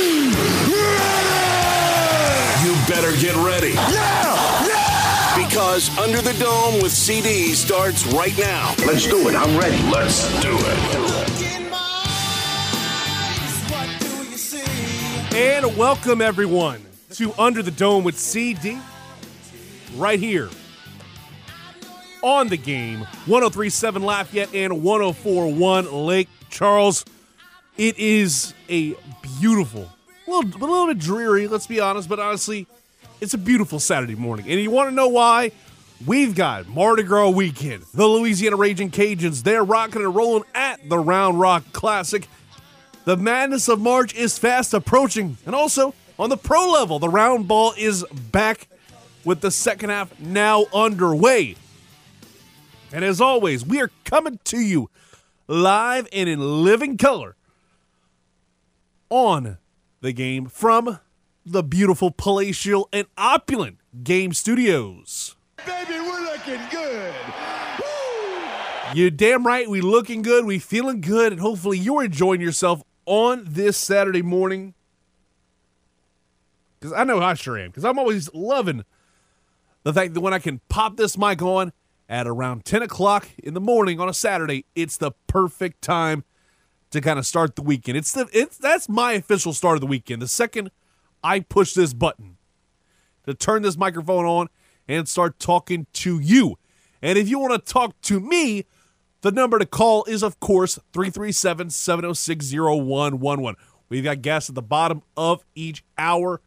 You better get ready. Yeah! Yeah! Because Under the Dome with CD starts right now. Let's do it. I'm ready. Let's do it. And welcome everyone to Under the Dome with CD right here on the game 1037 Lafayette and 1041 Lake Charles. It is a beautiful, a little, a little bit dreary, let's be honest, but honestly, it's a beautiful Saturday morning. And you want to know why? We've got Mardi Gras weekend. The Louisiana Raging Cajuns, they're rocking and rolling at the Round Rock Classic. The madness of March is fast approaching. And also, on the pro level, the round ball is back with the second half now underway. And as always, we are coming to you live and in living color on the game from the beautiful, palatial, and opulent Game Studios. Baby, we're looking good. You damn right, we looking good, we feeling good, and hopefully you're enjoying yourself on this Saturday morning. Because I know I sure am. Because I'm always loving the fact that when I can pop this mic on at around 10 o'clock in the morning on a Saturday, it's the perfect time to kind of start the weekend. It's the it's that's my official start of the weekend. The second I push this button to turn this microphone on and start talking to you. And if you want to talk to me, the number to call is, of course, 337 706 0111. We've got guests at the bottom of each hour.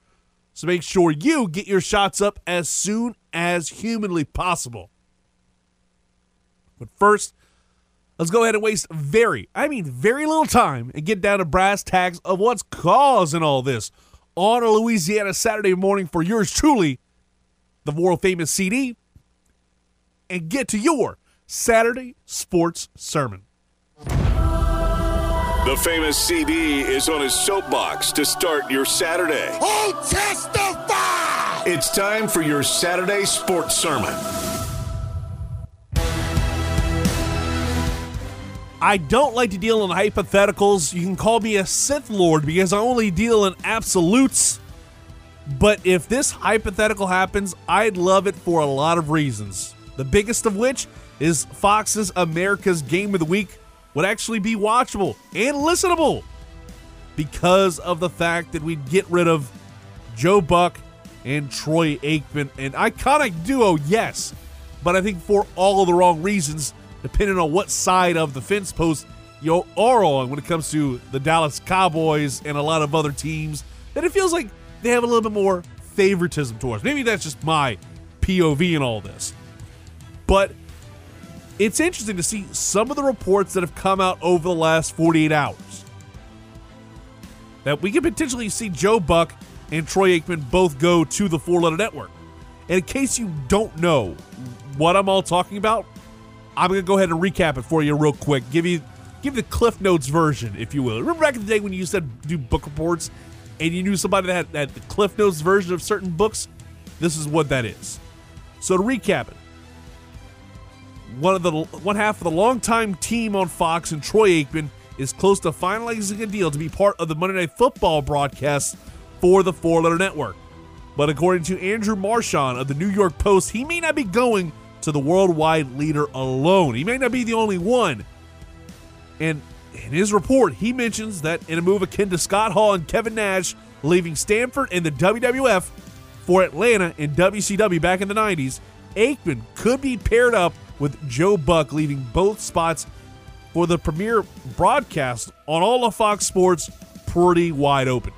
So make sure you get your shots up as soon as humanly possible. But first, let's go ahead and waste very, I mean, very little time and get down to brass tacks of what's causing all this on a Louisiana Saturday morning for yours truly, the world famous CD, and get to your Saturday sports sermon. The famous CD is on his soapbox to start your Saturday. Oh, testify! It's time for your Saturday sports sermon. I don't like to deal in hypotheticals. You can call me a Sith Lord because I only deal in absolutes. But if this hypothetical happens, I'd love it for a lot of reasons. The biggest of which is Fox's America's Game of the Week would actually be watchable and listenable because of the fact that we'd get rid of Joe Buck and Troy Aikman. An iconic duo, yes, but I think for all of the wrong reasons, depending on what side of the fence post you are on when it comes to the Dallas Cowboys and a lot of other teams, that it feels like they have a little bit more favoritism towards. Maybe that's just my POV in all this. But it's interesting to see some of the reports that have come out over the last 48 hours. That we could potentially see Joe Buck and Troy Aikman both go to the four letter network. And in case you don't know what I'm all talking about, I'm to go ahead and recap it for you real quick. Give you give the Cliff Notes version, if you will. Remember back in the day when you used to do book reports and you knew somebody that had, had the Cliff Notes version of certain books? This is what that is. So to recap it, one of the one half of the longtime team on Fox and Troy Aikman is close to finalizing a deal to be part of the Monday Night Football broadcast for the Four Letter Network. But according to Andrew Marchand of the New York Post, he may not be going to the worldwide leader alone. He may not be the only one. And in his report, he mentions that in a move akin to Scott Hall and Kevin Nash leaving Stamford and the WWF for Atlanta and WCW back in the 90s, Aikman could be paired up with Joe Buck leaving both spots for the premier broadcast on all of Fox Sports pretty wide open.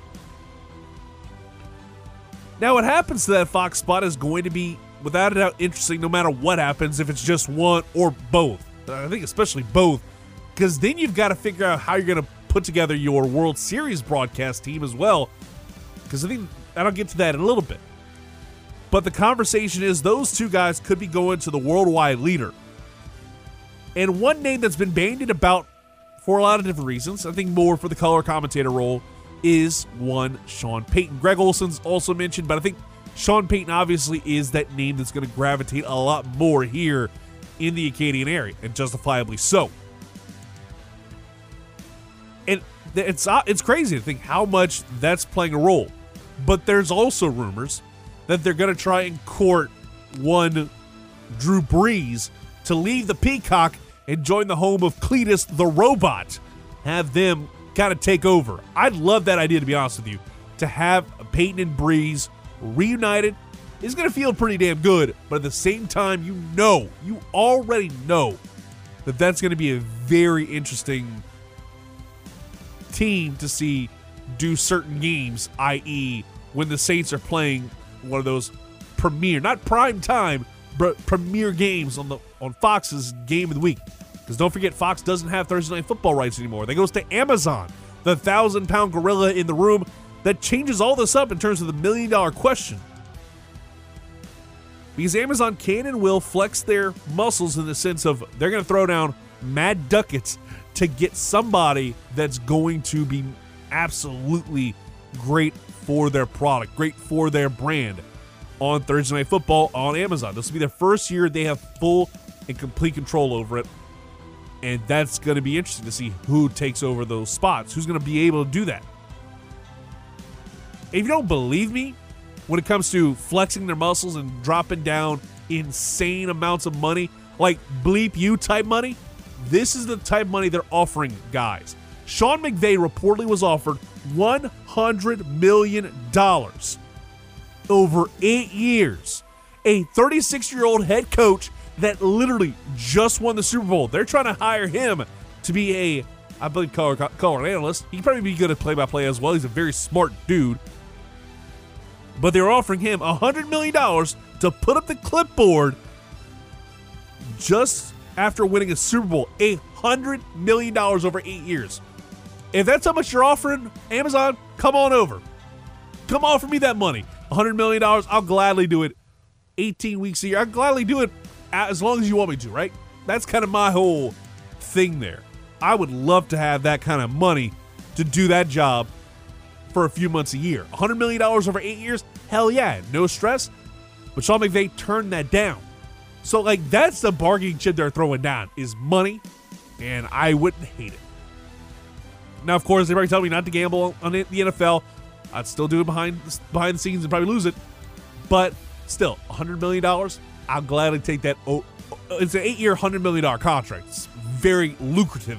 Now, what happens to that Fox spot is going to be, without a doubt, interesting no matter what happens, if it's just one or both. I think especially both, because then you've got to figure out how you're going to put together your World Series broadcast team as well. Because I think, I'll get to that in a little bit. But the conversation is those two guys could be going to the worldwide leader. And one name that's been bandied about for a lot of different reasons, I think more for the color commentator role, is one Sean Payton. Greg Olsen's also mentioned, but I think Sean Payton obviously is that name that's going to gravitate a lot more here in the Acadian area, and justifiably so. And it's uh, it's crazy to think how much that's playing a role. But there's also rumors that they're going to try and court one Drew Brees to leave the Peacock and join the home of Cletus the robot. Have them kind of take over. I'd love that idea to be honest with you. To have Peyton and Brees reunited is going to feel pretty damn good, but at the same time, you know, you already know that that's going to be a very interesting team to see do certain games, i.e., when the Saints are playing one of those premier, not prime time, but premier games on the on Fox's game of the week. Because don't forget, Fox doesn't have Thursday night football rights anymore. They goes to Amazon, the thousand pound gorilla in the room that changes all this up in terms of the million dollar question. Because Amazon can and will flex their muscles in the sense of they're going to throw down mad ducats to get somebody that's going to be absolutely great for their product, great for their brand on Thursday Night Football on Amazon. This will be their first year they have full and complete control over it. And that's going to be interesting to see who takes over those spots, who's going to be able to do that. If you don't believe me, when it comes to flexing their muscles and dropping down insane amounts of money, like bleep you type money, this is the type of money they're offering guys. Sean McVay reportedly was offered $100 million over eight years. A 36 year old head coach that literally just won the Super Bowl. They're trying to hire him to be a, I believe, color, color analyst. He can probably be good at play by play as well. He's a very smart dude. But they're offering him $100 million to put up the clipboard just after winning a Super Bowl. A $100 million over eight years. If that's how much you're offering, Amazon, come on over. Come offer me that money. $100 million, I'll gladly do it 18 weeks a year. I'll gladly do it as long as you want me to, right? That's kind of my whole thing there. I would love to have that kind of money to do that job for a few months a year. $100 million over eight years? Hell yeah, no stress. But Sean McVay turned that down. So, like, that's the bargaining chip they're throwing down is money, and I wouldn't hate it. Now, of course, they probably tell me not to gamble on the NFL. I'd still do it behind behind the scenes and probably lose it. But still, $100 million, I'll gladly take that. Oh, it's an eight year, $100 million contract. It's very lucrative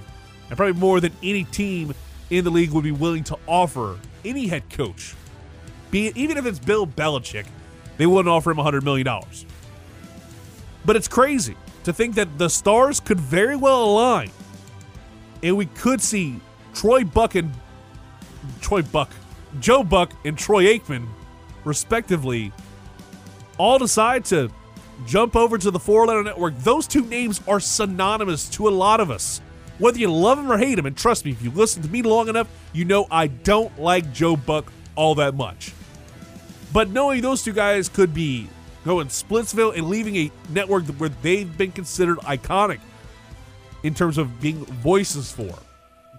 and probably more than any team in the league would be willing to offer any head coach. Be it, even if it's Bill Belichick, they wouldn't offer him $100 million. But it's crazy to think that the stars could very well align and we could see Troy Buck and Troy Buck, Joe Buck and Troy Aikman, respectively, all decide to jump over to the four letter network. Those two names are synonymous to a lot of us. Whether you love them or hate them, and trust me, if you listen to me long enough, you know I don't like Joe Buck all that much. But knowing those two guys could be going Splitsville and leaving a network where they've been considered iconic in terms of being voices for.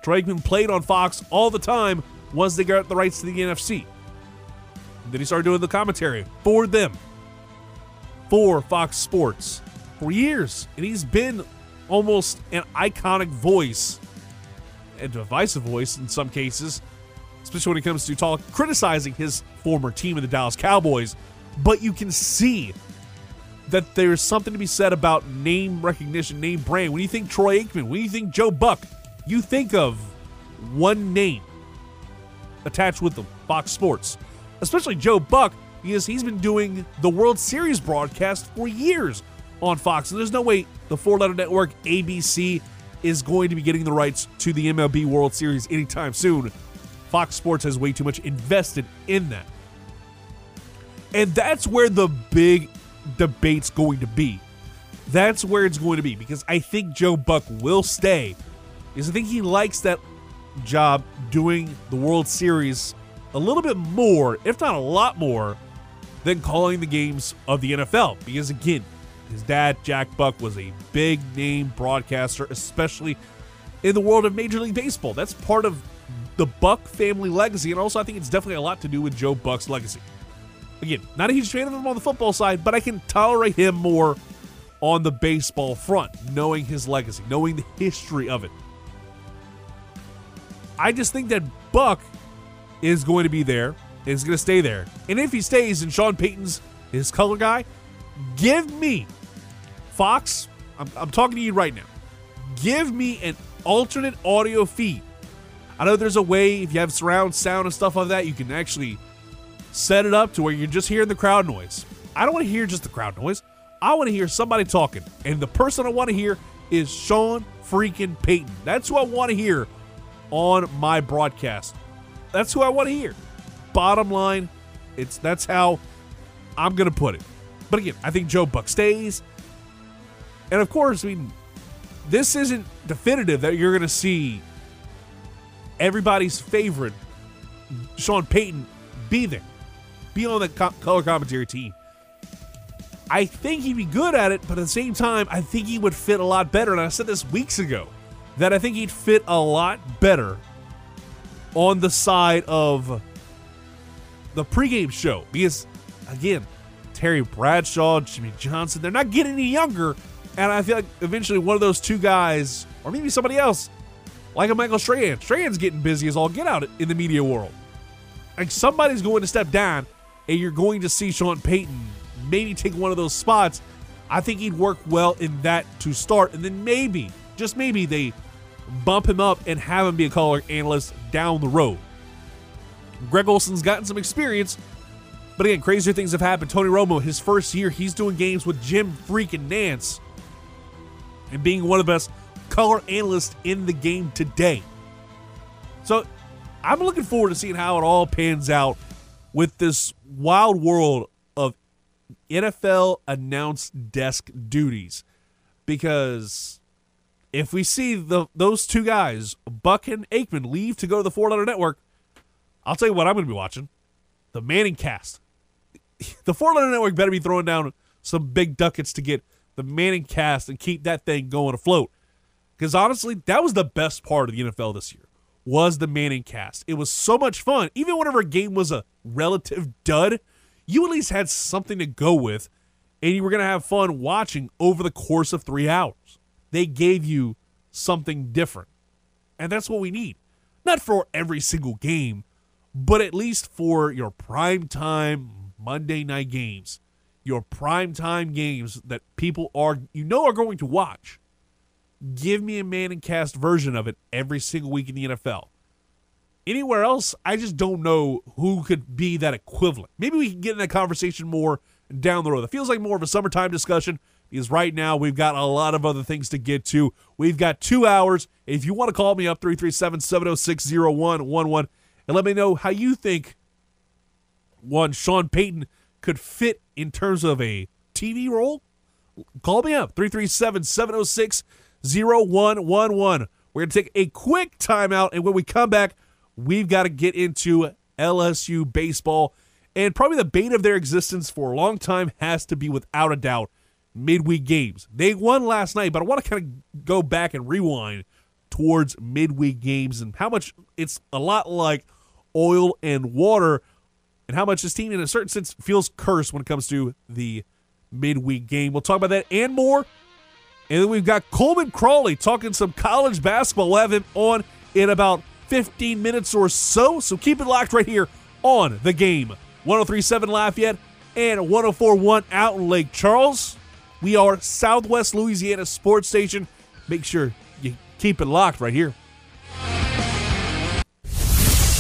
Troy Aikman played on Fox all the time once they got the rights to the NFC. And then he started doing the commentary for them, for Fox Sports, for years. And he's been almost an iconic voice, a divisive voice in some cases, especially when it comes to talk criticizing his former team of the Dallas Cowboys. But you can see that there's something to be said about name recognition, name brand. When you think Troy Aikman, when you think Joe Buck, you think of one name attached with them, Fox Sports. Especially Joe Buck, because he's been doing the World Series broadcast for years on Fox. And there's no way the four letter network, ABC, is going to be getting the rights to the MLB World Series anytime soon. Fox Sports has way too much invested in that. And that's where the big debate's going to be. That's where it's going to be because I think Joe Buck will stay. Because I think he likes that job doing the World Series a little bit more, if not a lot more, than calling the games of the NFL. Because again, his dad, Jack Buck, was a big name broadcaster, especially in the world of Major League Baseball. That's part of the Buck family legacy, and also I think it's definitely a lot to do with Joe Buck's legacy. Again, not a huge fan of him on the football side, but I can tolerate him more on the baseball front, knowing his legacy, knowing the history of it. I just think that Buck is going to be there, is going to stay there. And if he stays and Sean Payton's his color guy, give me Fox, I'm, I'm talking to you right now. Give me an alternate audio feed. I know there's a way if you have surround sound and stuff like that, you can actually set it up to where you're just hearing the crowd noise. I don't want to hear just the crowd noise. I want to hear somebody talking. And the person I want to hear is Sean freaking Payton. That's who I want to hear on my broadcast. That's who I want to hear. Bottom line, it's that's how I'm gonna put it. But again, I think Joe Buck stays. And of course, I mean, this isn't definitive that you're gonna see everybody's favorite Sean Payton be there, be on the co- color commentary team. I think he'd be good at it, but at the same time, I think he would fit a lot better. And I said this weeks ago that I think he'd fit a lot better on the side of the pregame show because, again, Terry Bradshaw, Jimmy Johnson, they're not getting any younger. And I feel like eventually one of those two guys, or maybe somebody else, like a Michael Strahan, Strahan's getting busy as all get out in the media world. Like somebody's going to step down, and you're going to see Sean Payton maybe take one of those spots. I think he'd work well in that to start, and then maybe, just maybe, they bump him up and have him be a color analyst down the road. Greg Olsen's gotten some experience, but again, crazier things have happened. Tony Romo, his first year, he's doing games with Jim freaking Nantz and being one of the best color analysts in the game today. So I'm looking forward to seeing how it all pans out with this wild world of NFL announced desk duties because if we see the those two guys, Buck and Aikman, leave to go to the four letter network, I'll tell you what I'm going to be watching: the Manning Cast. The four letter network better be throwing down some big ducats to get the Manning Cast and keep that thing going afloat. Because honestly, that was the best part of the NFL this year was the Manning Cast. It was so much fun. Even whenever a game was a relative dud, you at least had something to go with, and you were going to have fun watching over the course of three hours. They gave you something different. And that's what we need. Not for every single game, but at least for your prime time Monday night games, your prime time games that people are, you know, are going to watch. Give me a Manning cast version of it every single week in the NFL. Anywhere else, I just don't know who could be that equivalent. Maybe we can get in that conversation more down the road. It feels like more of a summertime discussion because right now we've got a lot of other things to get to. We've got two hours. If you want to call me up, 337 706 0111, and let me know how you think one Sean Payton could fit in terms of a TV role, call me up 337 706 0111. We're going to take a quick timeout, and when we come back, we've got to get into LSU baseball. And probably the bane of their existence for a long time has to be, without a doubt, midweek games. They won last night, but I want to kind of go back and rewind towards midweek games and how much it's a lot like oil and water and how much this team, in a certain sense, feels cursed when it comes to the midweek game. We'll talk about that and more. And then we've got Coleman Crawley talking some college basketball. We'll have him on in about 15 minutes or so. So keep it locked right here on the game. 1037 Lafayette and 1041 out in Lake Charles. We are Southwest Louisiana Sports Station. Make sure you keep it locked right here.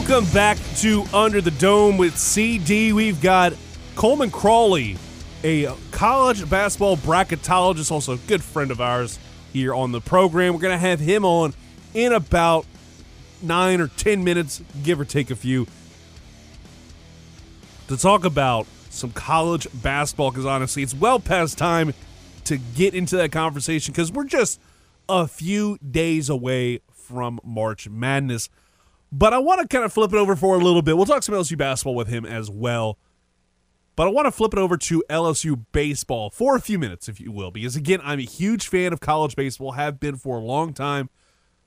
Welcome back to Under the Dome with CD. We've got Coleman Crawley, a college basketball bracketologist, also a good friend of ours here on the program. We're going to have him on in about nine or 10 minutes, give or take a few, to talk about some college basketball because honestly, it's well past time to get into that conversation because we're just a few days away from March Madness. But I want to kind of flip it over for a little bit. We'll talk some LSU basketball with him as well. But I want to flip it over to LSU baseball for a few minutes, if you will, because again, I'm a huge fan of college baseball, have been for a long time.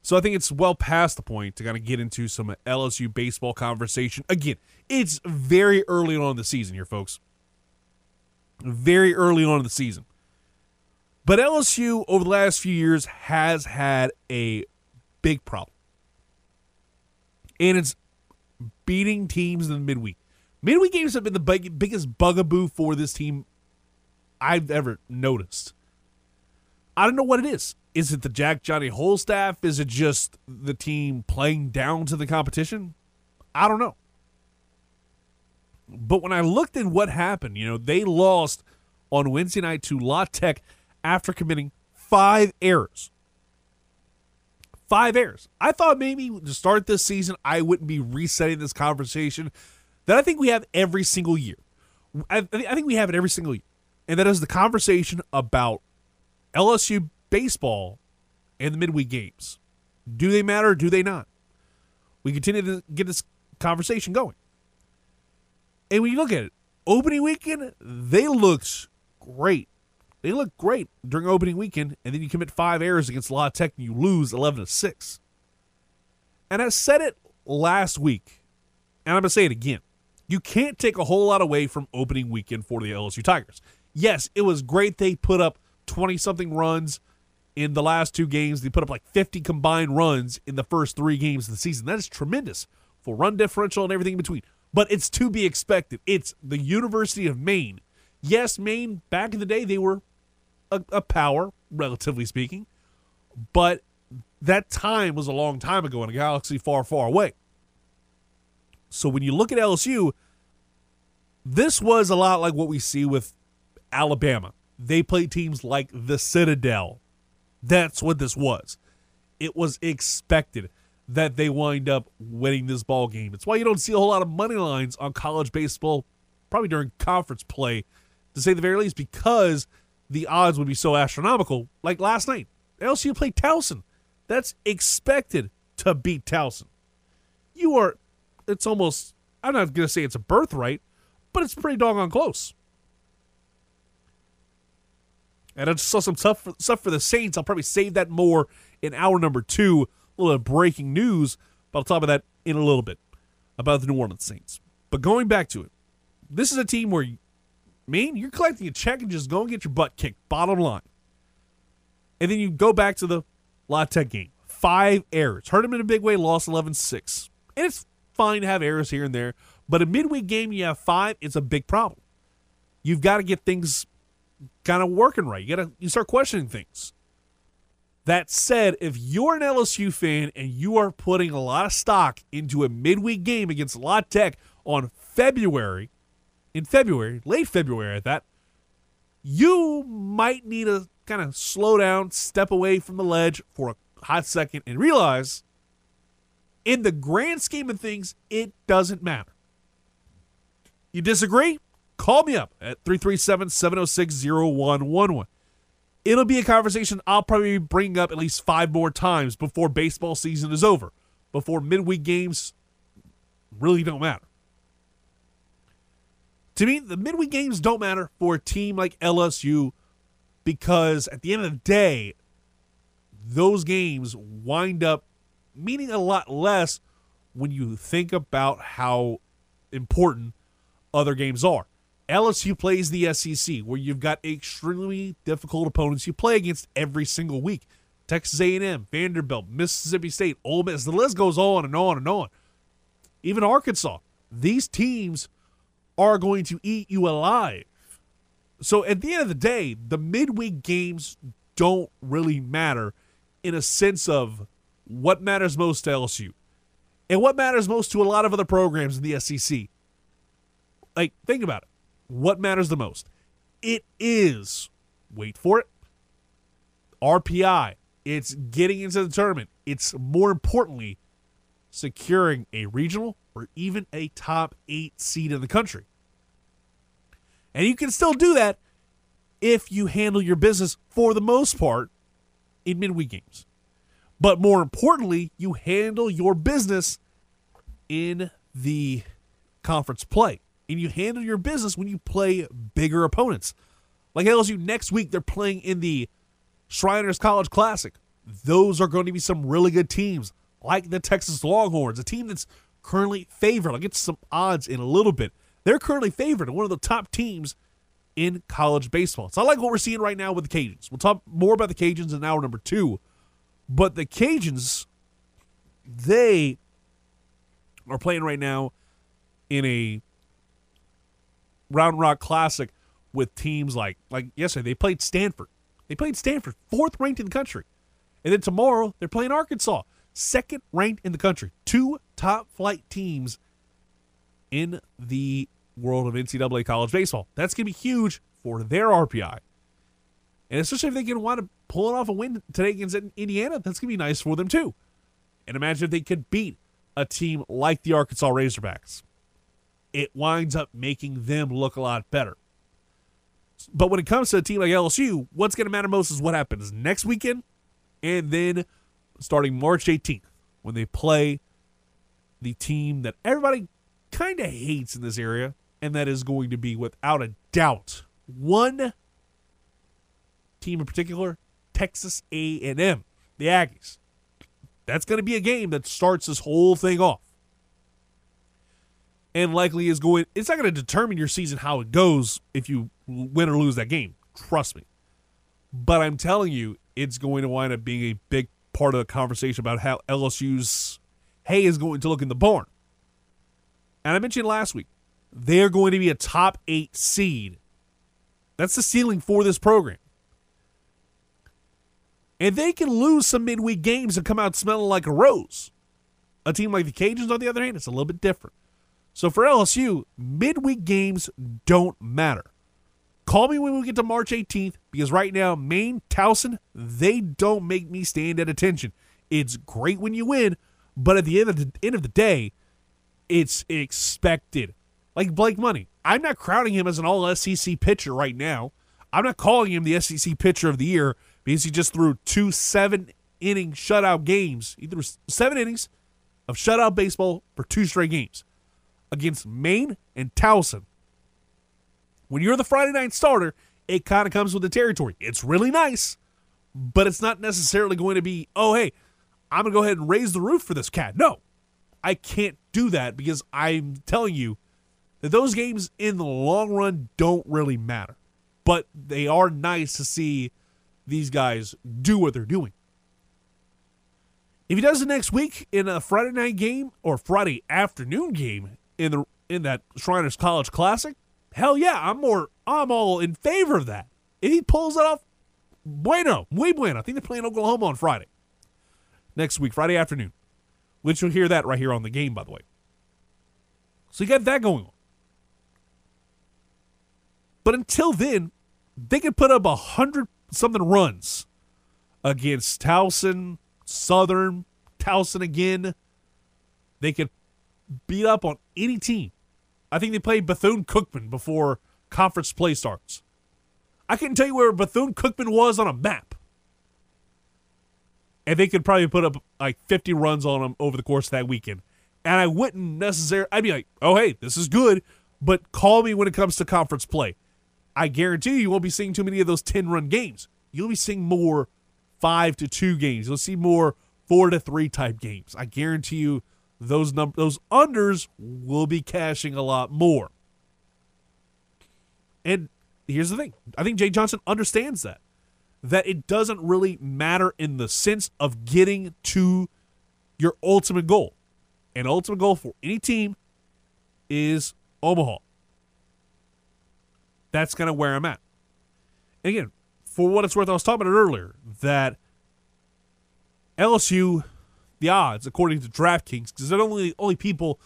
So I think it's well past the point to kind of get into some LSU baseball conversation. Again, it's very early on in the season here, folks. Very early on in the season. But LSU over the last few years has had a big problem. And it's beating teams in the midweek. Midweek games have been the big, biggest bugaboo for this team I've ever noticed. I don't know what it is. Is it the Jay Johnson Hole staff? Is it just the team playing down to the competition? I don't know. But when I looked at what happened, you know, they lost on Wednesday night to La Tech after committing five errors. Five errors. I thought maybe to start this season, I wouldn't be resetting this conversation that I think we have every single year. I, I think we have it every single year. And that is the conversation about LSU baseball and the midweek games. Do they matter? do they not? We continue to get this conversation going. And when you look at it, opening weekend, they looked great. They look great during opening weekend, and then you commit five errors against La Tech and you lose 11 to 6. And I said it last week, and I'm going to say it again. You can't take a whole lot away from opening weekend for the LSU Tigers. Yes, it was great they put up 20 something runs in the last two games. They put up like 50 combined runs in the first three games of the season. That is tremendous for run differential and everything in between. But it's to be expected. It's the University of Maine. Yes, Maine, back in the day, they were a, a power, relatively speaking, but that time was a long time ago in a galaxy far, far away. So when you look at LSU, this was a lot like what we see with Alabama. They played teams like the Citadel. That's what this was. It was expected that they wind up winning this ball game. It's why you don't see a whole lot of money lines on college baseball, probably during conference play, to say the very least, because the odds would be so astronomical. Like last night, LSU played Towson. That's expected to beat Towson. You are, it's almost, I'm not going to say it's a birthright, but it's pretty doggone close. And I just saw some for, stuff for the Saints. I'll probably save that more in hour number two. A little breaking news, but I'll talk about that in a little bit about the New Orleans Saints. But going back to it, this is a team where, man, you're collecting a check and just go and get your butt kicked. Bottom line. And then you go back to the La Tech game. Five errors. Hurt them in a big way, lost 11 6. And it's fine to have errors here and there, but a midweek game, you have five, it's a big problem. You've got to get things kind of working right. You got to you start questioning things. That said, if you're an LSU fan and you are putting a lot of stock into a midweek game against La Tech on February, in February, late February at that, you might need to kind of slow down, step away from the ledge for a hot second, and realize in the grand scheme of things, it doesn't matter. You disagree? Call me up at 337 706 0111. It'll be a conversation I'll probably bring up at least five more times before baseball season is over, before midweek games really don't matter. To me, the midweek games don't matter for a team like LSU because at the end of the day, those games wind up meaning a lot less when you think about how important other games are. LSU plays the SEC, where you've got extremely difficult opponents you play against every single week. Texas A&M, Vanderbilt, Mississippi State, Ole Miss. The list goes on and on and on. Even Arkansas. These teams are going to eat you alive. So at the end of the day, the midweek games don't really matter in a sense of what matters most to LSU. And what matters most to a lot of other programs in the SEC? Like, think about it. What matters the most? It is, wait for it, RPI. It's getting into the tournament. It's more importantly, securing a regional or even a top eight seed in the country. And you can still do that if you handle your business for the most part in midweek games. But more importantly, you handle your business in the conference play. And you handle your business when you play bigger opponents. Like LSU next week, they're playing in the Shriners College Classic. Those are going to be some really good teams, like the Texas Longhorns, a team that's currently favored. I'll get some odds in a little bit. They're currently favored and one of the top teams in college baseball. So I like what we're seeing right now with the Cajuns. We'll talk more about the Cajuns in hour number two. But the Cajuns, they are playing right now in a Round Rock Classic with teams like like yesterday they played Stanford. They played Stanford, fourth ranked in the country. And then tomorrow they're playing Arkansas, second ranked in the country. Two top flight teams in the world of NCAA college baseball. That's going to be huge for their RPI. And especially if they can wind up pulling off a win today against Indiana, that's going to be nice for them too. And imagine if they could beat a team like the Arkansas Razorbacks. It winds up making them look a lot better. But when it comes to a team like LSU, what's going to matter most is what happens next weekend and then starting March 18th when they play the team that everybody kind of hates in this area, and that is going to be without a doubt one team in particular, Texas A&M, the Aggies. That's going to be a game that starts this whole thing off. And likely is going it's not going to determine your season how it goes if you win or lose that game. Trust me. But I'm telling you, it's going to wind up being a big part of the conversation about how LSU's hay is going to look in the barn. And I mentioned last week, they're going to be a top eight seed. That's the ceiling for this program. And they can lose some midweek games and come out smelling like a rose. A team like the Cajuns, on the other hand, it's a little bit different. So for LSU, midweek games don't matter. Call me when we get to March 18th because right now, Maine, Towson, they don't make me stand at attention. It's great when you win, but at the end of the end of the day, it's expected. Like Blake Money, I'm not crowning him as an all SEC pitcher right now. I'm not calling him the SEC pitcher of the year because he just threw two seven inning shutout games. He threw seven innings of shutout baseball for two straight games against Maine and Towson. When you're the Friday night starter, it kind of comes with the territory. It's really nice, but it's not necessarily going to be, oh, hey, I'm going to go ahead and raise the roof for this cat. No, I can't do that because I'm telling you that those games in the long run don't really matter. But they are nice to see these guys do what they're doing. If he does it next week in a Friday night game or Friday afternoon game in the in that Shriners College Classic, hell yeah, I'm more I'm all in favor of that. If he pulls it off, bueno, muy bueno. I think they're playing Oklahoma on Friday. Next week, Friday afternoon. Which you'll hear that right here on the game, by the way. So you got that going on. But until then, they could put up a hundred something runs against Towson, Southern, Towson again. They could beat up on any team. I think they played Bethune Cookman before conference play starts. I couldn't tell you where Bethune Cookman was on a map. And they could probably put up like 50 runs on them over the course of that weekend. And I wouldn't necessarily, I'd be like, oh, hey, this is good, but call me when it comes to conference play. I guarantee you, you won't be seeing too many of those 10 run games. You'll be seeing more 5 to 2 games. You'll see more 4 to 3 type games. I guarantee you those num- those unders will be cashing a lot more. And here's the thing. I think Jay Johnson understands that. That it doesn't really matter in the sense of getting to your ultimate goal. An ultimate goal for any team is Omaha. That's kind of where I'm at. And again, for what it's worth, I was talking about it earlier that LSU, the odds according to DraftKings because they're the only only people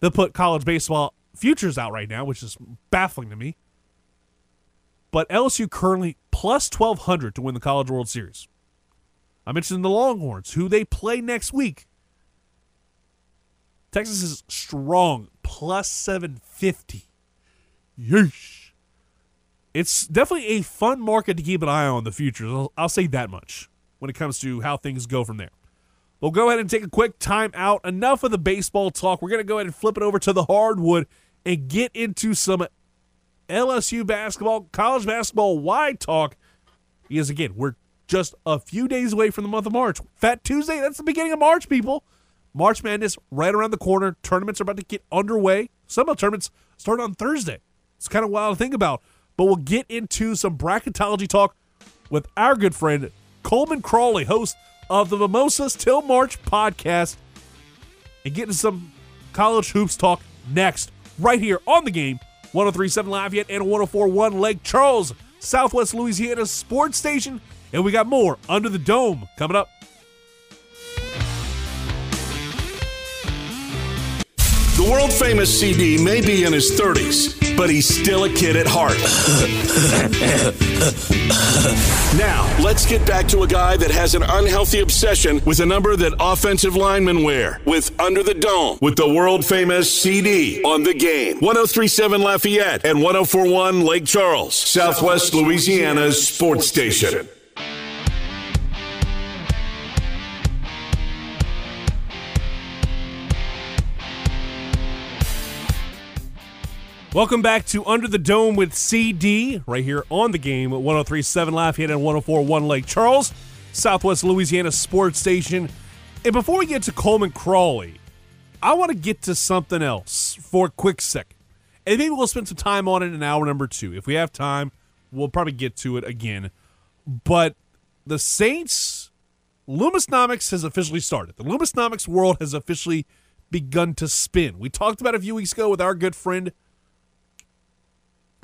that put college baseball futures out right now, which is baffling to me. But LSU currently plus twelve hundred to win the College World Series. I mentioned the Longhorns, who they play next week. Texas is strong, plus seven fifty. Yeesh. It's definitely a fun market to keep an eye on the future. I'll, I'll say that much when it comes to how things go from there. We'll go ahead and take a quick time out. Enough of the baseball talk. We're going to go ahead and flip it over to the hardwood and get into some LSU basketball, college basketball wide talk. Because again, we're just a few days away from the month of March. Fat Tuesday, that's the beginning of March, people. March Madness right around the corner. Tournaments are about to get underway. Some of the tournaments start on Thursday. It's kind of wild to think about. But we'll get into some bracketology talk with our good friend Coleman Crawley, host of the Mimosas Till March podcast, and get into some college hoops talk next, right here on the game 1037 Lafayette and 1041 Lake Charles, Southwest Louisiana sports station. And we got more under the dome coming up. The world famous CD may be in his 30s, but he's still a kid at heart. now, let's get back to a guy that has an unhealthy obsession with a number that offensive linemen wear with Under the Dome with the world famous CD on the game. 1037 Lafayette and 1041 Lake Charles, Southwest Louisiana's sports station. Welcome back to Under the Dome with CD, right here on the game at 1037 Lafayette and 1041 Lake Charles, Southwest Louisiana Sports Station. And before we get to Coleman Crawley, I want to get to something else for a quick sec. And maybe we'll spend some time on it in hour number two. If we have time, we'll probably get to it again. But the Saints, Loomisnomics has officially started. The Loomisnomics world has officially begun to spin. We talked about a few weeks ago with our good friend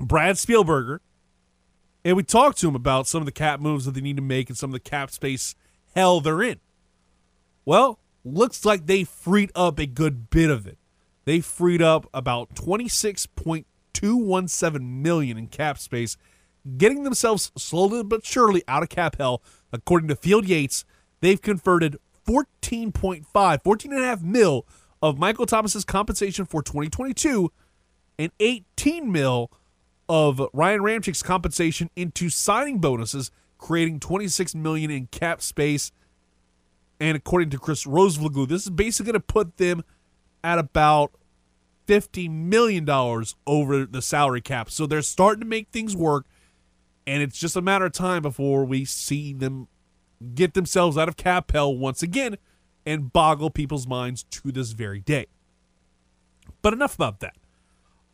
Brad Spielberger, and we talked to him about some of the cap moves that they need to make and some of the cap space hell they're in. Well, looks like they freed up a good bit of it. They freed up about 26.217 million in cap space, getting themselves slowly but surely out of cap hell. According to Field Yates, they've converted 14.5, 14.5 mil of Michael Thomas's compensation for 2022 and 18 mil of Ryan Ramczyk's compensation into signing bonuses, creating 26 million in cap space. And according to Chris Rosvoglou, this is basically going to put them at about 50 million dollars over the salary cap. So they're starting to make things work, and it's just a matter of time before we see them get themselves out of cap hell once again and boggle people's minds to this very day. But enough about that.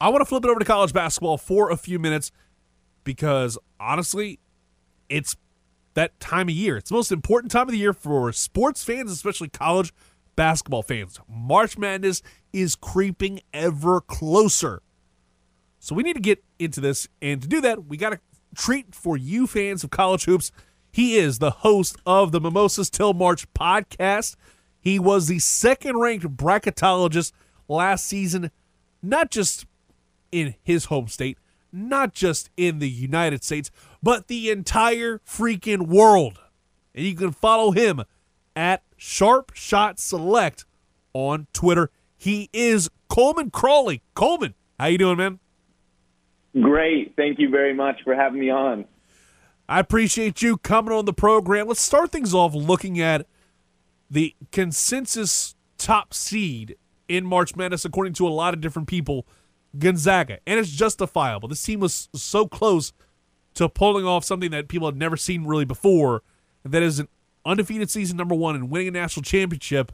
I want to flip it over to college basketball for a few minutes because honestly, it's that time of year. It's the most important time of the year for sports fans, especially college basketball fans. March Madness is creeping ever closer. So we need to get into this. And to do that, we got a treat for you fans of college hoops. He is the host of the Mimosas Till March podcast. He was the second ranked bracketologist last season, not just in his home state, not just in the United States, but the entire freaking world. And you can follow him at Sharp Shot Select on Twitter. He is Coleman Crawley. Coleman, how you doing, man? Great. Thank you very much for having me on. I appreciate you coming on the program. Let's start things off looking at the consensus top seed in March Madness, according to a lot of different people Gonzaga, and it's justifiable. This team was so close to pulling off something that people had never seen really before. That is an undefeated season number one and winning a national championship.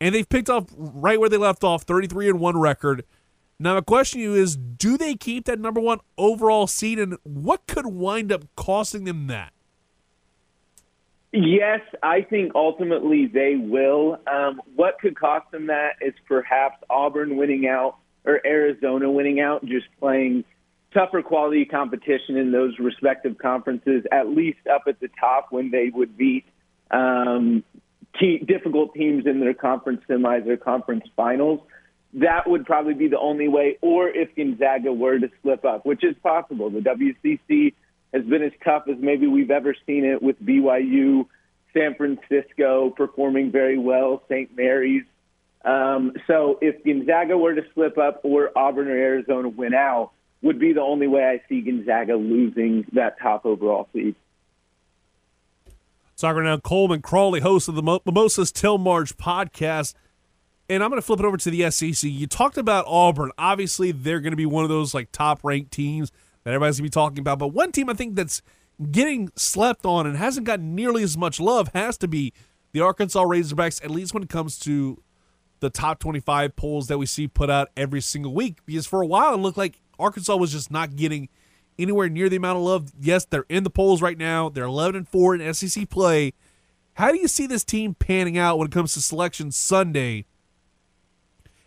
And they've picked up right where they left off, 33 and one record. Now, the question to you is do they keep that number one overall seed, and what could wind up costing them that? Yes, I think ultimately they will. Um, what could cost them that is perhaps Auburn winning out or Arizona winning out, just playing tougher quality competition in those respective conferences, at least up at the top when they would beat um, te- difficult teams in their conference semis or conference finals. That would probably be the only way, or if Gonzaga were to slip up, which is possible. The WCC has been as tough as maybe we've ever seen it with BYU, San Francisco performing very well, St. Mary's. Um, so if Gonzaga were to slip up or Auburn or Arizona win out, would be the only way I see Gonzaga losing that top overall seed. Soccer now, Coleman Crawley, host of the Mimosas Till March podcast. And I'm going to flip it over to the SEC. You talked about Auburn. Obviously, they're going to be one of those like top ranked teams that everybody's going to be talking about. But one team I think that's getting slept on and hasn't gotten nearly as much love has to be the Arkansas Razorbacks, at least when it comes to the top 25 polls that we see put out every single week. Because for a while, it looked like Arkansas was just not getting anywhere near the amount of love. Yes, they're in the polls right now. They're 11 and 4 in SEC play. How do you see this team panning out when it comes to selection Sunday?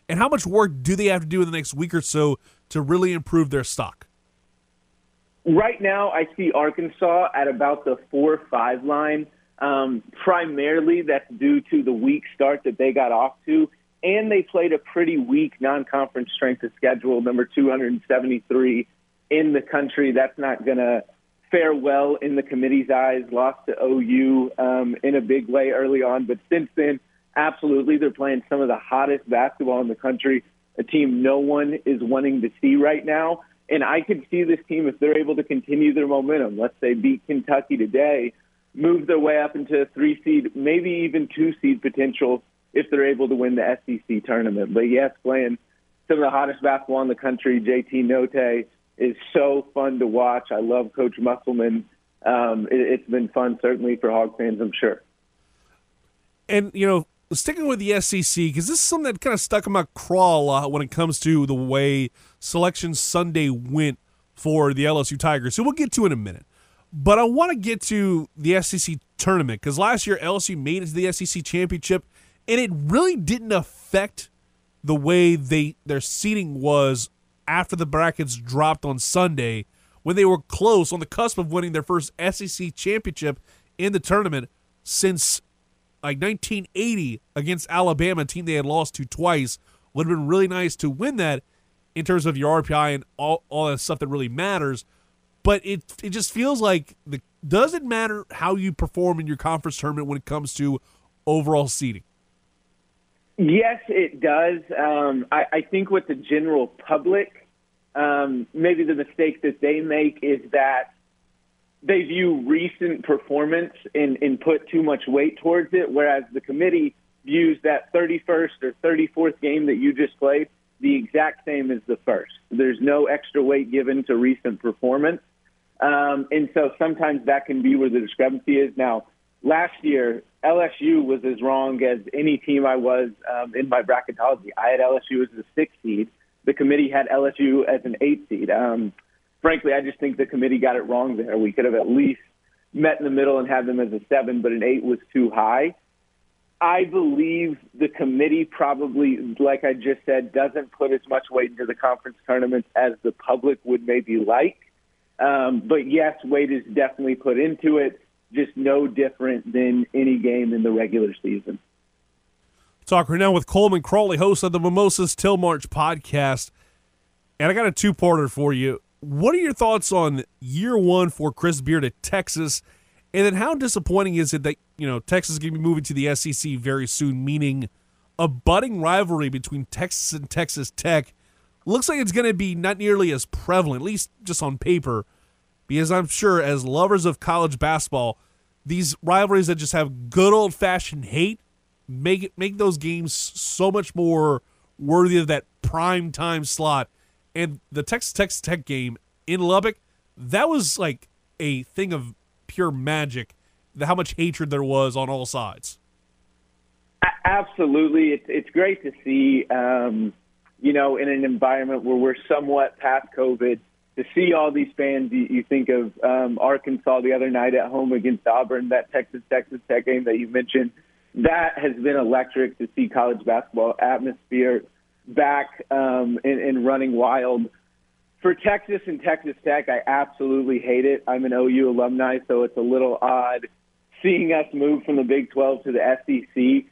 And how much work do they have to do in the next week or so to really improve their stock? Right now, I see Arkansas at about the four or five line. Um, primarily, that's due to the weak start that they got off to, and they played a pretty weak non-conference strength of schedule, number 273 in the country. That's not going to fare well in the committee's eyes. Lost to OU um, in a big way early on, but since then, absolutely, they're playing some of the hottest basketball in the country. A team no one is wanting to see right now. And I could see this team if they're able to continue their momentum. Let's say beat Kentucky today, move their way up into a three seed, maybe even two seed potential if they're able to win the SEC tournament. But yes, playing some of the hottest basketball in the country, JT Notae is so fun to watch. I love Coach Musselman. Um, it, has been fun, certainly for Hog fans, I'm sure. And you know, sticking with the SEC because this is something that kind of stuck in my craw a lot when it comes to the way Selection Sunday went for the LSU Tigers, So we'll get to in a minute. But I want to get to the SEC tournament because last year LSU made it to the SEC championship, and it really didn't affect the way they their seating was after the brackets dropped on Sunday when they were close on the cusp of winning their first SEC championship in the tournament since like 1980 against Alabama, a team they had lost to twice. Would have been really nice to win that in terms of your RPI and all, all that stuff that really matters. But it it just feels like the doesn't matter how you perform in your conference tournament when it comes to overall seeding. Yes, it does. Um, I, I think with the general public, um, maybe the mistake that they make is that they view recent performance and, and put too much weight towards it, whereas the committee views that 31st or 34th game that you just played the exact same as the first. There's no extra weight given to recent performance. Um, and so sometimes that can be where the discrepancy is. Now, last year, LSU was as wrong as any team I was um, in my bracketology. I had LSU as a six seed. The committee had LSU as an eight seed. Um, frankly, I just think the committee got it wrong there. We could have at least met in the middle and had them as a seven, but an eight was too high. I believe the committee probably, like I just said, doesn't put as much weight into the conference tournaments as the public would maybe like. Um, but yes, weight is definitely put into it, just no different than any game in the regular season. Talk right now with Coleman Crawley, host of the Mimosas Till March podcast. And I got a two parter for you. What are your thoughts on year one for Chris Beard at Texas? And then how disappointing is it that, you know, Texas is going to be moving to the SEC very soon, meaning a budding rivalry between Texas and Texas Tech looks like it's going to be not nearly as prevalent, at least just on paper, because I'm sure as lovers of college basketball, these rivalries that just have good old fashioned hate make it make those games so much more worthy of that prime time slot and the Texas Texas Tech game in Lubbock, that was like a thing of pure magic. How much hatred there was on all sides. Absolutely, it's it's great to see. Um, you know, in an environment where we're somewhat past COVID, to see all these fans. You, you think of um, Arkansas the other night at home against Auburn, that Texas Texas Tech game that you mentioned. That has been electric to see college basketball atmosphere back um, and, and running wild. For Texas and Texas Tech, I absolutely hate it. I'm an OU alumni, so it's a little odd seeing us move from the Big 12 to the SEC,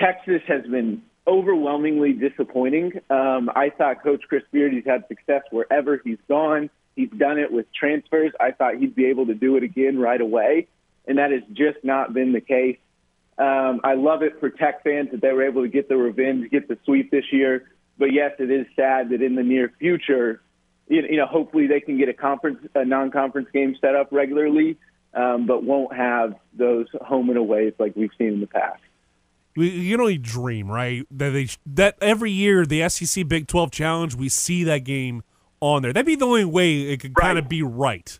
Texas has been overwhelmingly disappointing. Um, I thought Coach Chris Beard, he's had success wherever he's gone. He's done it with transfers. I thought he'd be able to do it again right away, and that has just not been the case. Um, I love it for Tech fans that they were able to get the revenge, get the sweep this year. But yes, it is sad that in the near future, you you know, hopefully they can get a conference, a non-conference game set up regularly, um, but won't have those home and aways like we've seen in the past. We, you can only dream, right? That they that every year the SEC Big Twelve Challenge, we see that game on there. That'd be the only way it could kind of be right.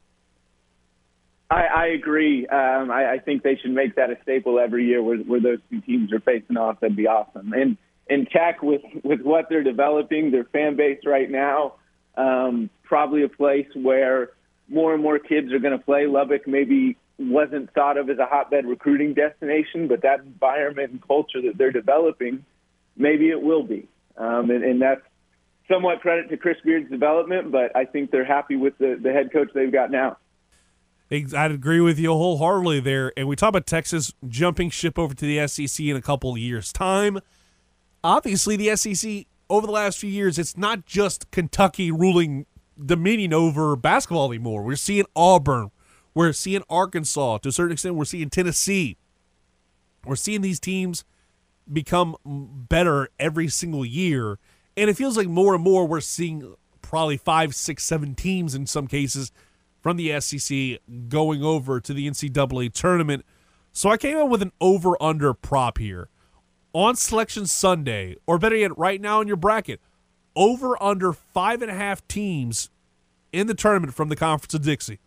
I, I agree. Um, I, I think they should make that a staple every year where, where those two teams are facing off. That'd be awesome. And and Tech with with what they're developing, their fan base right now, um, probably a place where more and more kids are going to play. Lubbock maybe wasn't thought of as a hotbed recruiting destination, but that environment and culture that they're developing, maybe it will be. Um, and, and that's somewhat credit to Chris Beard's development, but I think they're happy with the, the head coach they've got now. I'd agree with you wholeheartedly there. And we talk about Texas jumping ship over to the SEC in a couple of years' time. Obviously, the SEC over the last few years, it's not just Kentucky ruling dominion over basketball anymore. We're seeing Auburn, we're seeing Arkansas, to a certain extent, we're seeing Tennessee. We're seeing these teams become better every single year. And it feels like more and more we're seeing probably five, six, seven teams in some cases from the SEC going over to the NCAA tournament. So I came up with an over under prop here. On Selection Sunday, or better yet, right now in your bracket, over under five and a half teams in the tournament from the Conference of Dixie.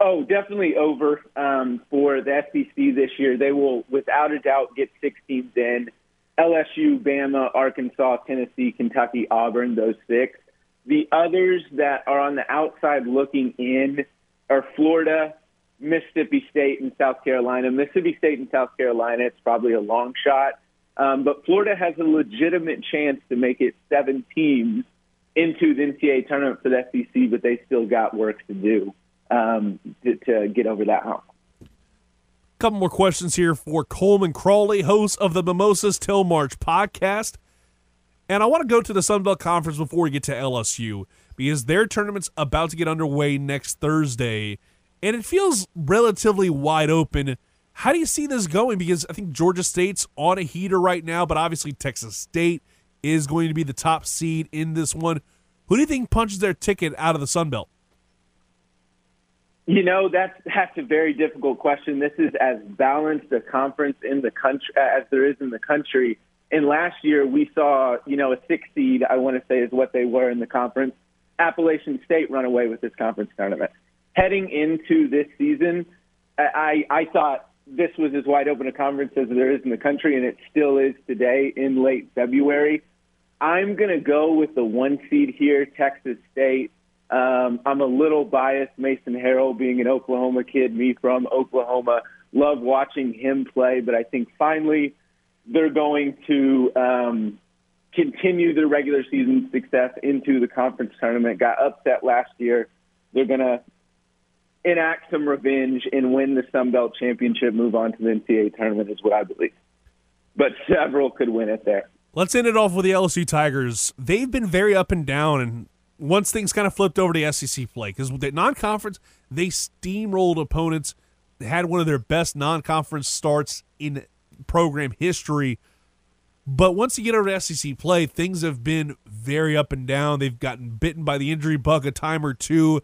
Oh, definitely over um, for the SEC this year. They will, without a doubt, get six teams in. LSU, Bama, Arkansas, Tennessee, Kentucky, Auburn, those six. The others that are on the outside looking in are Florida, Mississippi State, and South Carolina. Mississippi State and South Carolina, it's probably a long shot. Um, but Florida has a legitimate chance to make it seven teams into the NCAA tournament for the SEC, but they still got work to do um, to, to get over that hump. couple more questions here for Coleman Crawley, host of the Mimosas Till March podcast. And I want to go to the Sun Belt Conference before we get to LSU because their tournament's about to get underway next Thursday, and it feels relatively wide open. How do you see this going? Because I think Georgia State's on a heater right now, but obviously Texas State is going to be the top seed in this one. Who do you think punches their ticket out of the Sun Belt? You know, that's that's a very difficult question. This is as balanced a conference in the country uh, as there is in the country. And last year we saw, you know, a six seed, I want to say is what they were in the conference. Appalachian State run away with this conference tournament. Heading into this season, I I thought this was as wide open a conference as there is in the country, and it still is today in late February. I'm going to go with the one seed here, Texas State. Um, I'm a little biased, Mason Harrell being an Oklahoma kid, me from Oklahoma. Love watching him play, but I think finally they're going to um, continue their regular season success into the conference tournament. Got upset last year. They're going to enact some revenge and win the Sun Belt Championship, move on to the NCAA tournament, is what I believe. But several could win it there. Let's end it off with the LSU Tigers. They've been very up and down, and once things kind of flipped over to SEC play, because with the non-conference, they steamrolled opponents. Had one of their best non-conference starts in program history. But once you get over to SEC play, things have been very up and down. They've gotten bitten by the injury bug a time or two.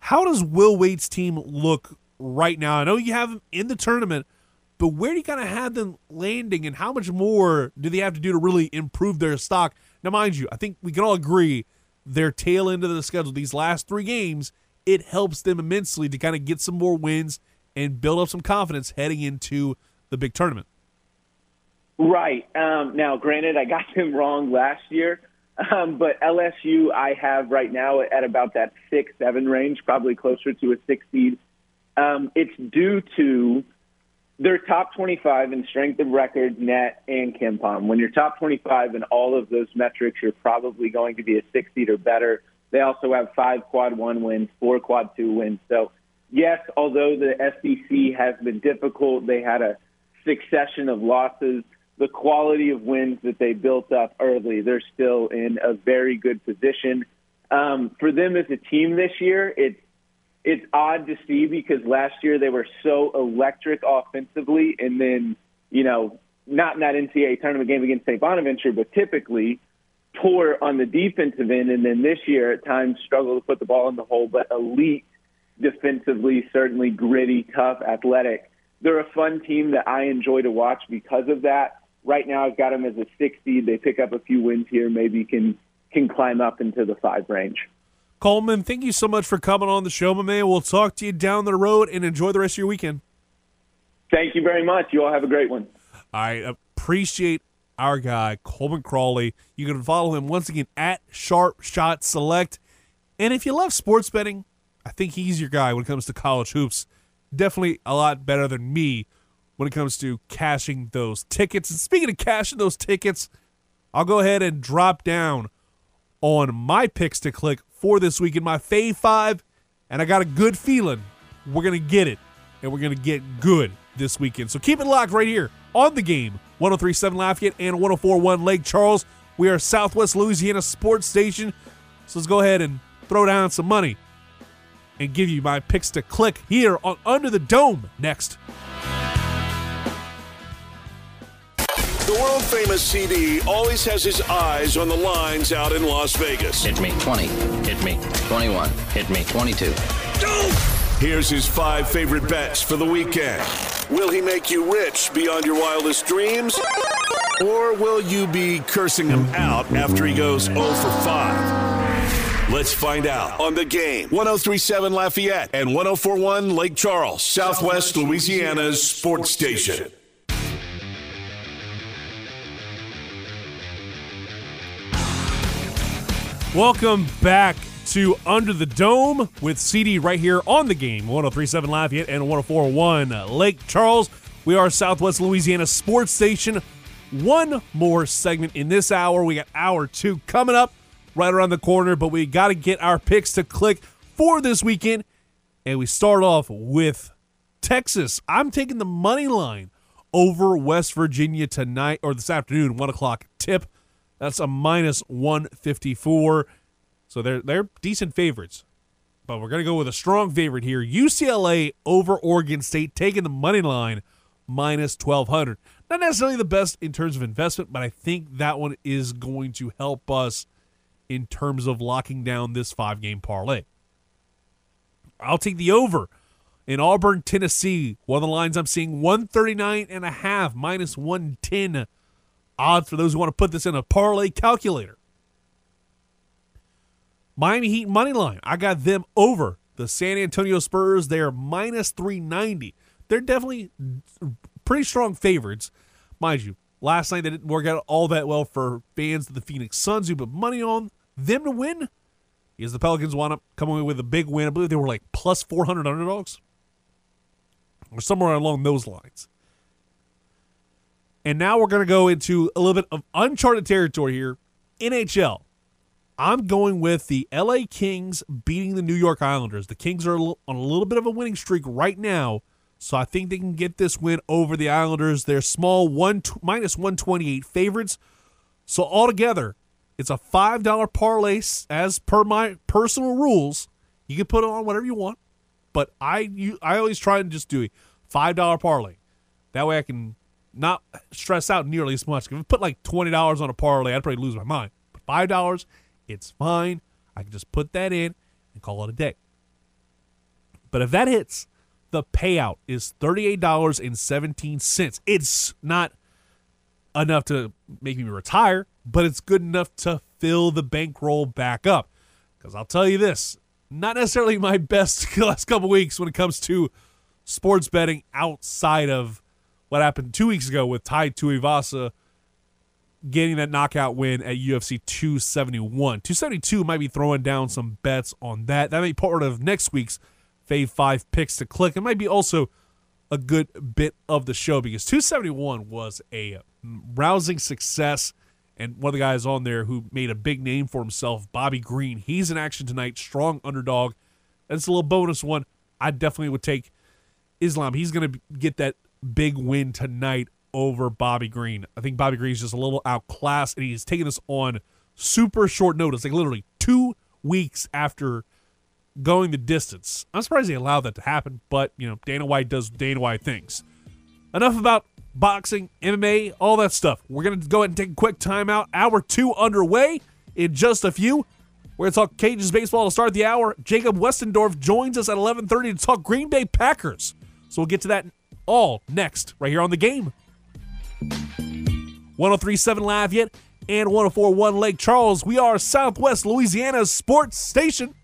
How does Will Wade's team look right now? I know you have them in the tournament, but where do you kind of have them landing, and how much more do they have to do to really improve their stock? Now, mind you, I think we can all agree their tail end of the schedule, these last three games, it helps them immensely to kind of get some more wins and build up some confidence heading into the big tournament. Right. Um, now, granted, I got them wrong last year, um, but LSU I have right now at about that six, seven range, probably closer to a six seed. Um, it's due to their top 25 in strength of record, net, and KenPom. When you're top 25 in all of those metrics, you're probably going to be a six seed or better. They also have five quad one wins, four quad two wins. So yes, although the SEC has been difficult, they had a succession of losses. The quality of wins that they built up early, they're still in a very good position. Um, for them as a team this year, it's it's odd to see because last year they were so electric offensively, and then you know not in that NCAA tournament game against St. Bonaventure, but typically poor on the defensive end, and then this year at times struggle to put the ball in the hole, but elite defensively, certainly gritty, tough, athletic. They're a fun team that I enjoy to watch because of that. Right now, I've got them as a 60. They pick up a few wins here, maybe can can climb up into the five range. Coleman, thank you so much for coming on the show, my man. We'll talk to you down the road and enjoy the rest of your weekend. Thank you very much. You all have a great one. I appreciate our guy, Coleman Crawley. You can follow him once again at Sharp Shot Select. And if you love sports betting, I think he's your guy when it comes to college hoops. Definitely a lot better than me when it comes to cashing those tickets. And speaking of cashing those tickets, I'll go ahead and drop down on my picks to click for this week in my Fave 5. And I got a good feeling we're going to get it. And we're going to get good this weekend. So keep it locked right here on the game 1037 Lafayette and 1041 Lake Charles. We are Southwest Louisiana Sports Station. So let's go ahead and throw down some money and give you my picks to click here on Under the Dome next. The world famous CD always has his eyes on the lines out in Las Vegas. Hit me 20. Hit me 21. Hit me 22. Here's his five favorite bets for the weekend. Will he make you rich beyond your wildest dreams? Or will you be cursing him out after he goes 0 for 5? Let's find out on the game. 1037 Lafayette and 1041 Lake Charles, Southwest Louisiana's sports station. Welcome back to Under the Dome with CD right here on the game 1037 Lafayette and 1041 Lake Charles. We are Southwest Louisiana Sports Station. One more segment in this hour. We got hour two coming up right around the corner, but we got to get our picks to click for this weekend. And we start off with Texas. I'm taking the money line over West Virginia tonight or this afternoon, one o'clock tip. That's a minus 154. So they're they're decent favorites. But we're going to go with a strong favorite here. UCLA over Oregon State taking the money line minus 1200. Not necessarily the best in terms of investment, but I think that one is going to help us in terms of locking down this five game parlay. I'll take the over in Auburn, Tennessee. One of the lines I'm seeing 139 and a half minus 110 odds for those who want to put this in a parlay calculator. Miami Heat money line. I got them over the San Antonio Spurs. They're minus 390. They're definitely pretty strong favorites, mind you. Last night they didn't work out all that well for fans of the Phoenix Suns who put money on them to win. Because the Pelicans wound up coming away with a big win. I believe they were like plus 400 underdogs or somewhere along those lines. And now we're going to go into a little bit of uncharted territory here. NHL. I'm going with the LA Kings beating the New York Islanders. The Kings are on a little bit of a winning streak right now, so I think they can get this win over the Islanders. They're small one minus 128 favorites. So altogether, it's a five dollar parlay as per my personal rules. You can put it on whatever you want, but I you, I always try and just do a five dollar parlay. That way I can not stress out nearly as much. If I put like twenty dollars on a parlay, I'd probably lose my mind. But five dollars, it's fine. I can just put that in and call it a day. But if that hits, the payout is thirty-eight dollars and seventeen cents. It's not enough to make me retire, but it's good enough to fill the bankroll back up. Because I'll tell you this, not necessarily my best last couple weeks when it comes to sports betting outside of what happened two weeks ago with Tai Tuivasa getting that knockout win at UFC 271. 272 might be throwing down some bets on that. That may be part of next week's Fave 5 picks to click. It might be also a good bit of the show because 271 was a rousing success. And one of the guys on there who made a big name for himself, Bobby Green, he's in action tonight. Strong underdog. That's a little bonus one. I definitely would take Islam. He's going to get that big win tonight over Bobby Green. I think Bobby Green's just a little outclassed, and he's taking this on super short notice, like literally two weeks after going the distance. I'm surprised they allowed that to happen, but you know, Dana White does Dana White things. Enough about boxing, MMA, all that stuff. We're gonna go ahead and take a quick timeout. Hour two underway in just a few. We're gonna talk Cajuns baseball to start the hour. Jacob Westendorf joins us at 11:30 to talk Green Bay Packers. So we'll get to that all next, right here on the game. 1037 Lafayette and 1041 Lake Charles. We are Southwest Louisiana's sports station.